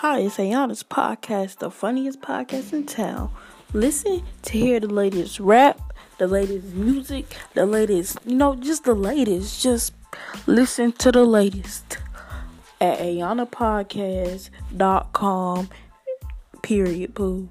Hi, it's Ayana's podcast, the funniest podcast in town. Listen to hear the latest rap, the latest music, the latest, you know, just the latest. Just listen to the latest at ayanapodcast.com. Period, boo.